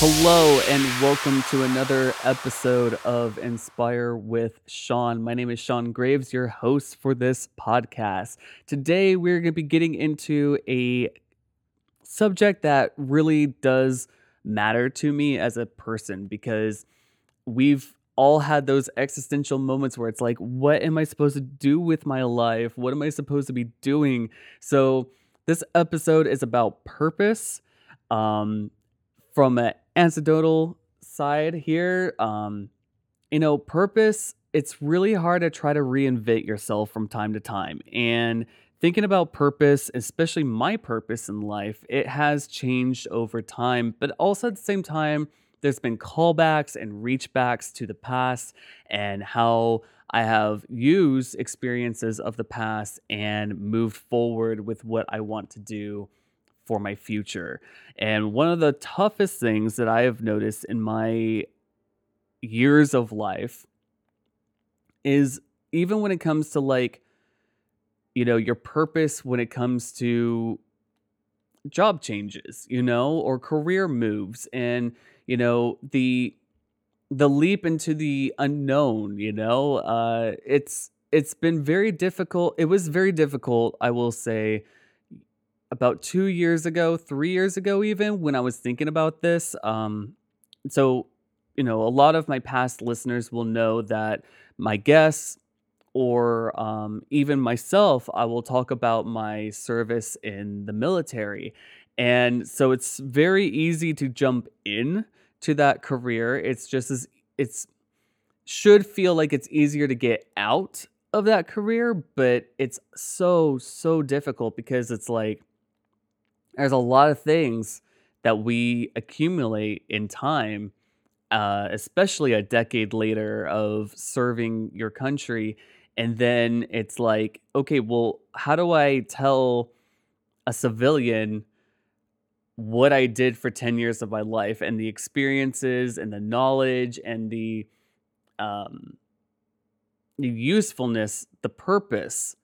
Hello and welcome to another episode of Inspire with Sean. My name is Sean Graves, your host for this podcast. Today we're going to be getting into a subject that really does matter to me as a person because we've all had those existential moments where it's like, what am I supposed to do with my life? What am I supposed to be doing? So, this episode is about purpose. Um, from an anecdotal side here, um, you know, purpose, it's really hard to try to reinvent yourself from time to time. And thinking about purpose, especially my purpose in life, it has changed over time. But also at the same time, there's been callbacks and reachbacks to the past and how I have used experiences of the past and moved forward with what I want to do for my future. And one of the toughest things that I have noticed in my years of life is even when it comes to like, you know, your purpose when it comes to job changes, you know, or career moves and, you know, the the leap into the unknown, you know, uh it's it's been very difficult. It was very difficult, I will say, about two years ago, three years ago, even when I was thinking about this. Um, so, you know, a lot of my past listeners will know that my guests or um, even myself, I will talk about my service in the military. And so it's very easy to jump in to that career. It's just as it's should feel like it's easier to get out of that career, but it's so, so difficult because it's like there's a lot of things that we accumulate in time, uh, especially a decade later of serving your country. And then it's like, okay, well, how do I tell a civilian what I did for 10 years of my life and the experiences and the knowledge and the um, the usefulness, the purpose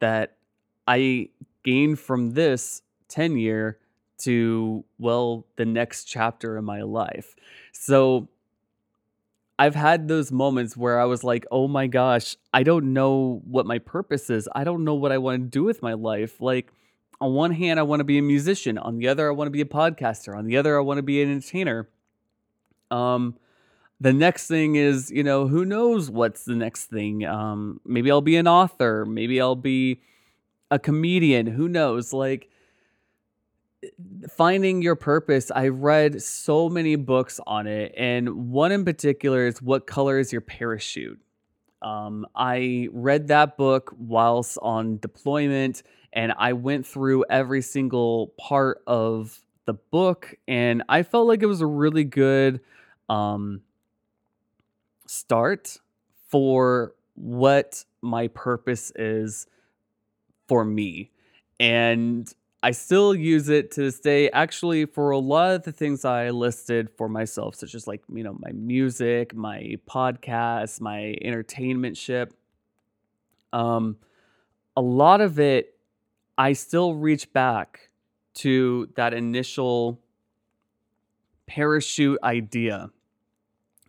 that I gained from this tenure to well the next chapter in my life. So i've had those moments where i was like oh my gosh i don't know what my purpose is. I don't know what i want to do with my life. Like on one hand i want to be a musician on the other i want to be a podcaster on the other i want to be an entertainer. Um the next thing is you know who knows what's the next thing? Um maybe i'll be an author maybe i'll be a comedian who knows? Like finding your purpose i read so many books on it and one in particular is what color is your parachute? Um, i read that book whilst on deployment and i went through every single part of the book and i felt like it was a really good um, start for what my purpose is for me. And I still use it to this day. Actually, for a lot of the things I listed for myself, such as like, you know, my music, my podcast, my entertainment ship, um, a lot of it, I still reach back to that initial parachute idea.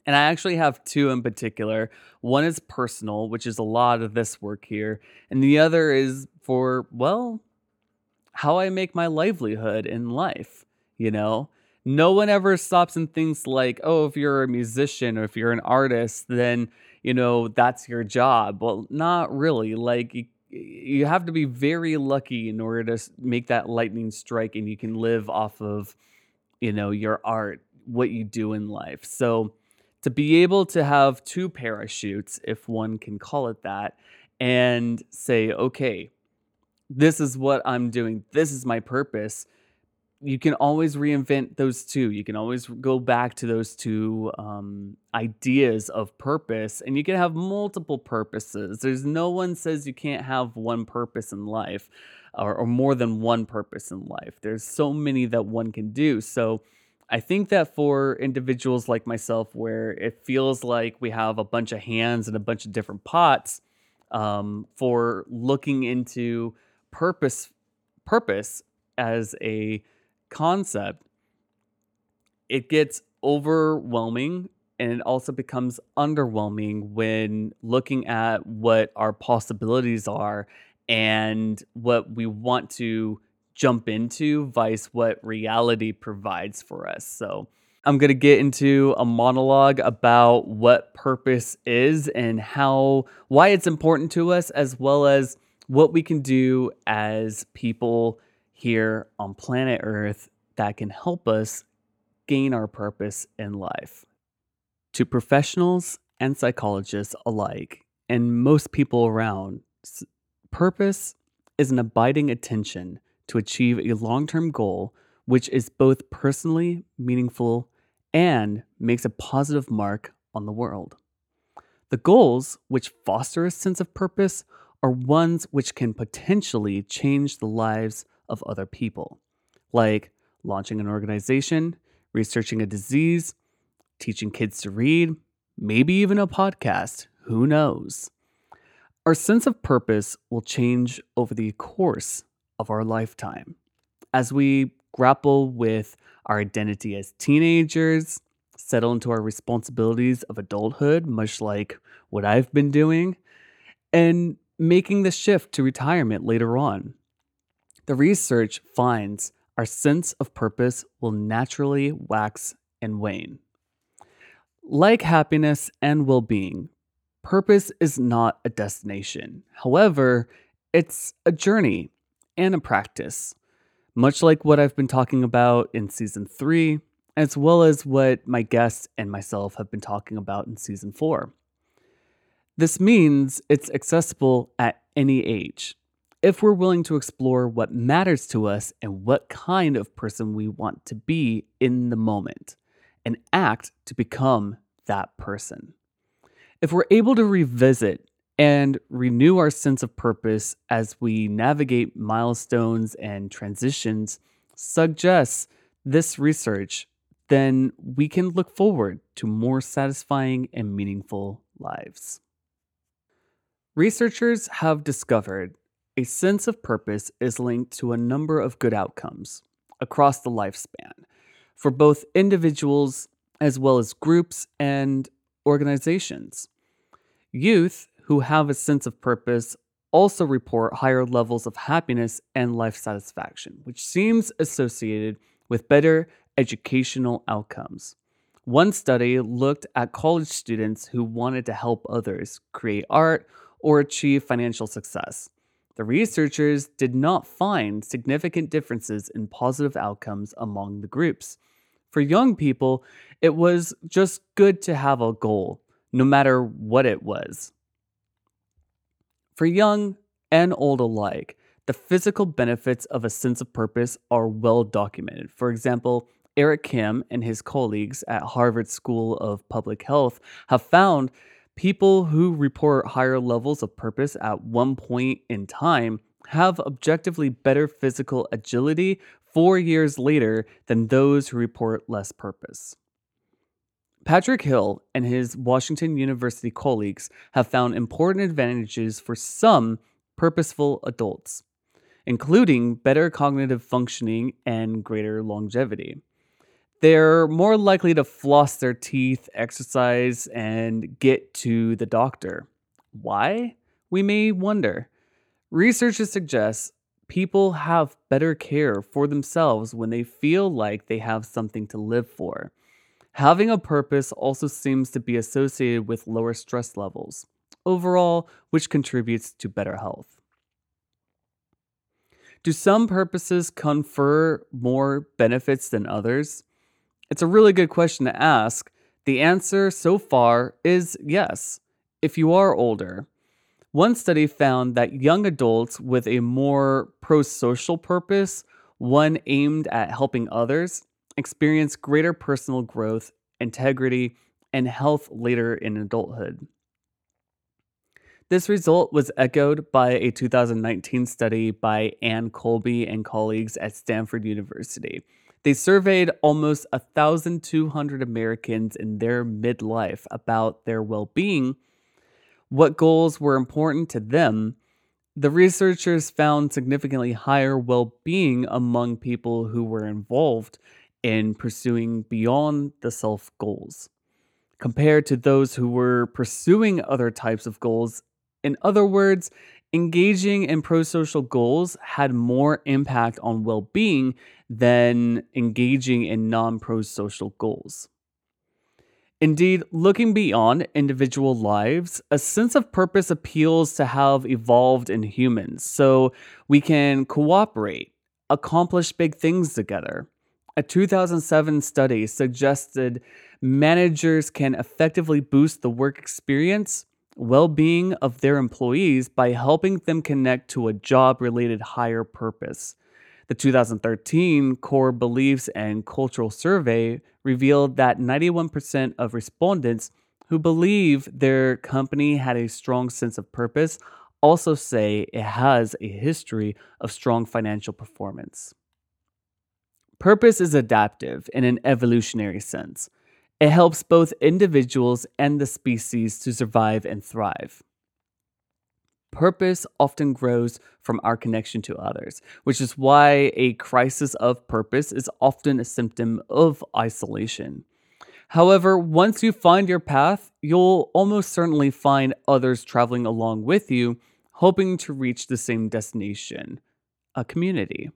And I actually have two in particular. One is personal, which is a lot of this work here. And the other is for, well, how I make my livelihood in life, you know? No one ever stops and thinks like, "Oh, if you're a musician or if you're an artist, then, you know, that's your job." Well, not really. Like you, have to be very lucky in order to make that lightning strike and you can live off of, you know, your art, what you do in life. So, to be able to have two parachutes, if one can call it that, and say, okay, this is what I'm doing, this is my purpose, you can always reinvent those two. You can always go back to those two um, ideas of purpose, and you can have multiple purposes. There's no one says you can't have one purpose in life or, or more than one purpose in life. There's so many that one can do. So, I think that for individuals like myself, where it feels like we have a bunch of hands and a bunch of different pots um, for looking into purpose purpose as a concept it gets overwhelming and it also becomes underwhelming when looking at what our possibilities are and what we want to jump into vice what reality provides for us. So, I'm going to get into a monologue about what purpose is and how why it's important to us as well as what we can do as people here on planet Earth that can help us gain our purpose in life. To professionals and psychologists alike, and most people around, purpose is an abiding attention to achieve a long term goal which is both personally meaningful and makes a positive mark on the world. The goals which foster a sense of purpose are ones which can potentially change the lives of other people, like launching an organization, researching a disease, teaching kids to read, maybe even a podcast. Who knows? Our sense of purpose will change over the course of our lifetime. As we grapple with our identity as teenagers, settle into our responsibilities of adulthood, much like what I've been doing, and making the shift to retirement later on. The research finds our sense of purpose will naturally wax and wane. Like happiness and well being, purpose is not a destination. However, it's a journey and a practice, much like what I've been talking about in season three, as well as what my guests and myself have been talking about in season four. This means it's accessible at any age if we're willing to explore what matters to us and what kind of person we want to be in the moment and act to become that person. If we're able to revisit and renew our sense of purpose as we navigate milestones and transitions, suggests this research, then we can look forward to more satisfying and meaningful lives. Researchers have discovered a sense of purpose is linked to a number of good outcomes across the lifespan for both individuals as well as groups and organizations. Youth who have a sense of purpose also report higher levels of happiness and life satisfaction, which seems associated with better educational outcomes. One study looked at college students who wanted to help others create art or achieve financial success. The researchers did not find significant differences in positive outcomes among the groups. For young people, it was just good to have a goal, no matter what it was. For young and old alike, the physical benefits of a sense of purpose are well documented. For example, Eric Kim and his colleagues at Harvard School of Public Health have found people who report higher levels of purpose at one point in time have objectively better physical agility four years later than those who report less purpose. Patrick Hill and his Washington University colleagues have found important advantages for some purposeful adults, including better cognitive functioning and greater longevity they're more likely to floss their teeth, exercise, and get to the doctor. Why? We may wonder. Researchers suggest people have better care for themselves when they feel like they have something to live for. Having a purpose also seems to be associated with lower stress levels, overall, which contributes to better health. Do some purposes confer more benefits than others? It's a really good question to ask. The answer so far is yes, if you are older. One study found that young adults with a more pro social purpose, one aimed at helping others, experience greater personal growth, integrity, and health later in adulthood. This result was echoed by a 2019 study by Anne Colby and colleagues at Stanford University they surveyed almost 1,200 Americans in their midlife about their well being, what goals were important to them. The researchers found significantly higher well being among people who were involved in pursuing beyond the self goals compared to those who were pursuing other types of goals. In other words, engaging in pro social goals had more impact on well being than engaging in non pro social goals. Indeed, looking beyond individual lives, a sense of purpose appeals to have evolved in humans so we can cooperate, accomplish big things together. A 2007 study suggested managers can effectively boost the work experience, well being of their employees by helping them connect to a job related higher purpose. The 2013 Core Beliefs and Cultural Survey revealed that 91% of respondents who believe their company had a strong sense of purpose also say it has a history of strong financial performance. Purpose is adaptive in an evolutionary sense. It helps both individuals and the species to survive and thrive. Purpose often grows from our connection to others, which is why a crisis of purpose is often a symptom of isolation. However, once you find your path, you'll almost certainly find others traveling along with you, hoping to reach the same destination a community.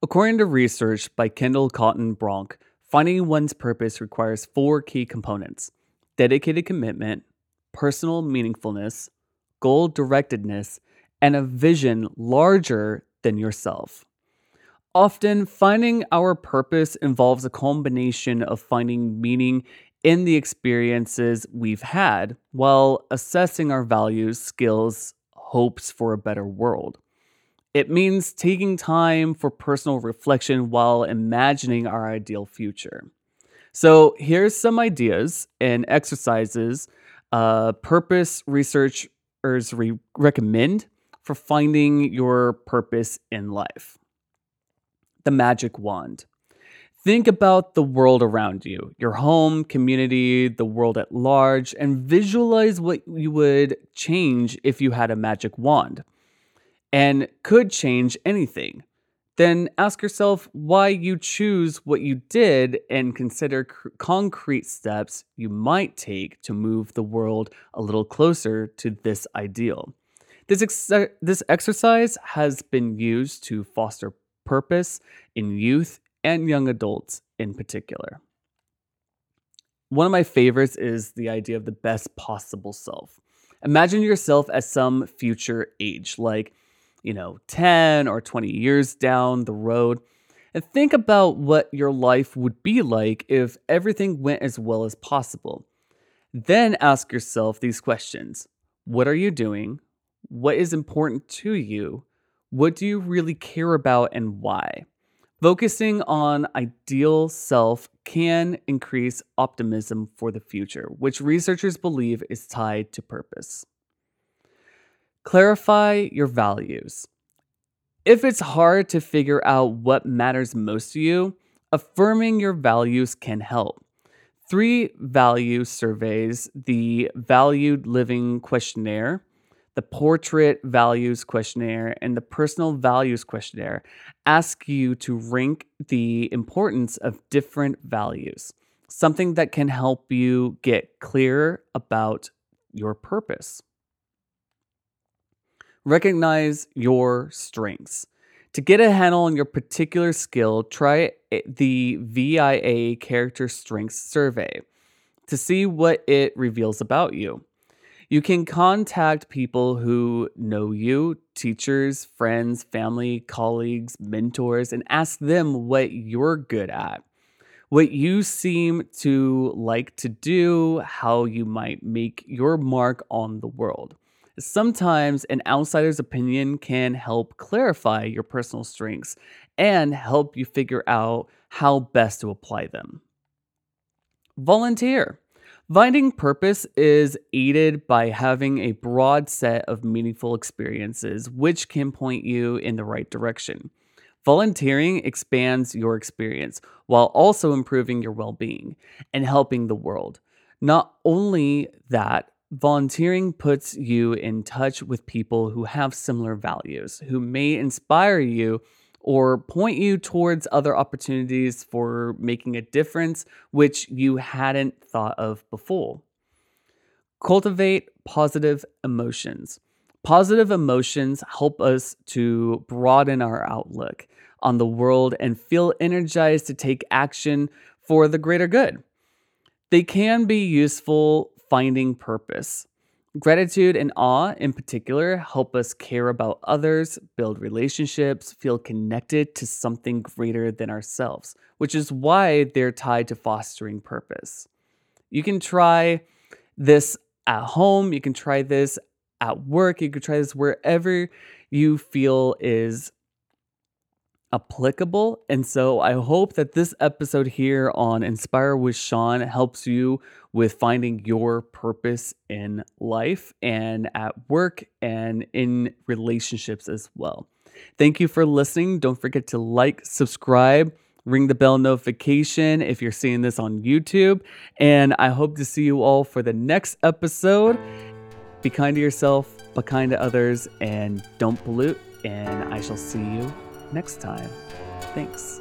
According to research by Kendall Cotton Bronk, Finding one's purpose requires four key components dedicated commitment, personal meaningfulness, goal directedness, and a vision larger than yourself. Often, finding our purpose involves a combination of finding meaning in the experiences we've had while assessing our values, skills, hopes for a better world. It means taking time for personal reflection while imagining our ideal future. So, here's some ideas and exercises uh, purpose researchers re- recommend for finding your purpose in life. The magic wand. Think about the world around you, your home, community, the world at large, and visualize what you would change if you had a magic wand and could change anything, then ask yourself why you choose what you did and consider cr- concrete steps you might take to move the world a little closer to this ideal. This, ex- this exercise has been used to foster purpose in youth and young adults in particular. One of my favorites is the idea of the best possible self. Imagine yourself as some future age, like you know, 10 or 20 years down the road. And think about what your life would be like if everything went as well as possible. Then ask yourself these questions What are you doing? What is important to you? What do you really care about and why? Focusing on ideal self can increase optimism for the future, which researchers believe is tied to purpose. Clarify your values. If it's hard to figure out what matters most to you, affirming your values can help. Three value surveys the Valued Living Questionnaire, the Portrait Values Questionnaire, and the Personal Values Questionnaire ask you to rank the importance of different values, something that can help you get clear about your purpose. Recognize your strengths. To get a handle on your particular skill, try the VIA Character Strengths Survey to see what it reveals about you. You can contact people who know you, teachers, friends, family, colleagues, mentors, and ask them what you're good at, what you seem to like to do, how you might make your mark on the world. Sometimes an outsider's opinion can help clarify your personal strengths and help you figure out how best to apply them. Volunteer. Finding purpose is aided by having a broad set of meaningful experiences, which can point you in the right direction. Volunteering expands your experience while also improving your well being and helping the world. Not only that, Volunteering puts you in touch with people who have similar values, who may inspire you or point you towards other opportunities for making a difference which you hadn't thought of before. Cultivate positive emotions. Positive emotions help us to broaden our outlook on the world and feel energized to take action for the greater good. They can be useful finding purpose. Gratitude and awe, in particular, help us care about others, build relationships, feel connected to something greater than ourselves, which is why they're tied to fostering purpose. You can try this at home, you can try this at work, you can try this wherever you feel is applicable. And so I hope that this episode here on Inspire with Sean helps you with finding your purpose in life and at work and in relationships as well. Thank you for listening. Don't forget to like, subscribe, ring the bell notification if you're seeing this on YouTube. And I hope to see you all for the next episode. Be kind to yourself, be kind to others, and don't pollute. And I shall see you next time. Thanks.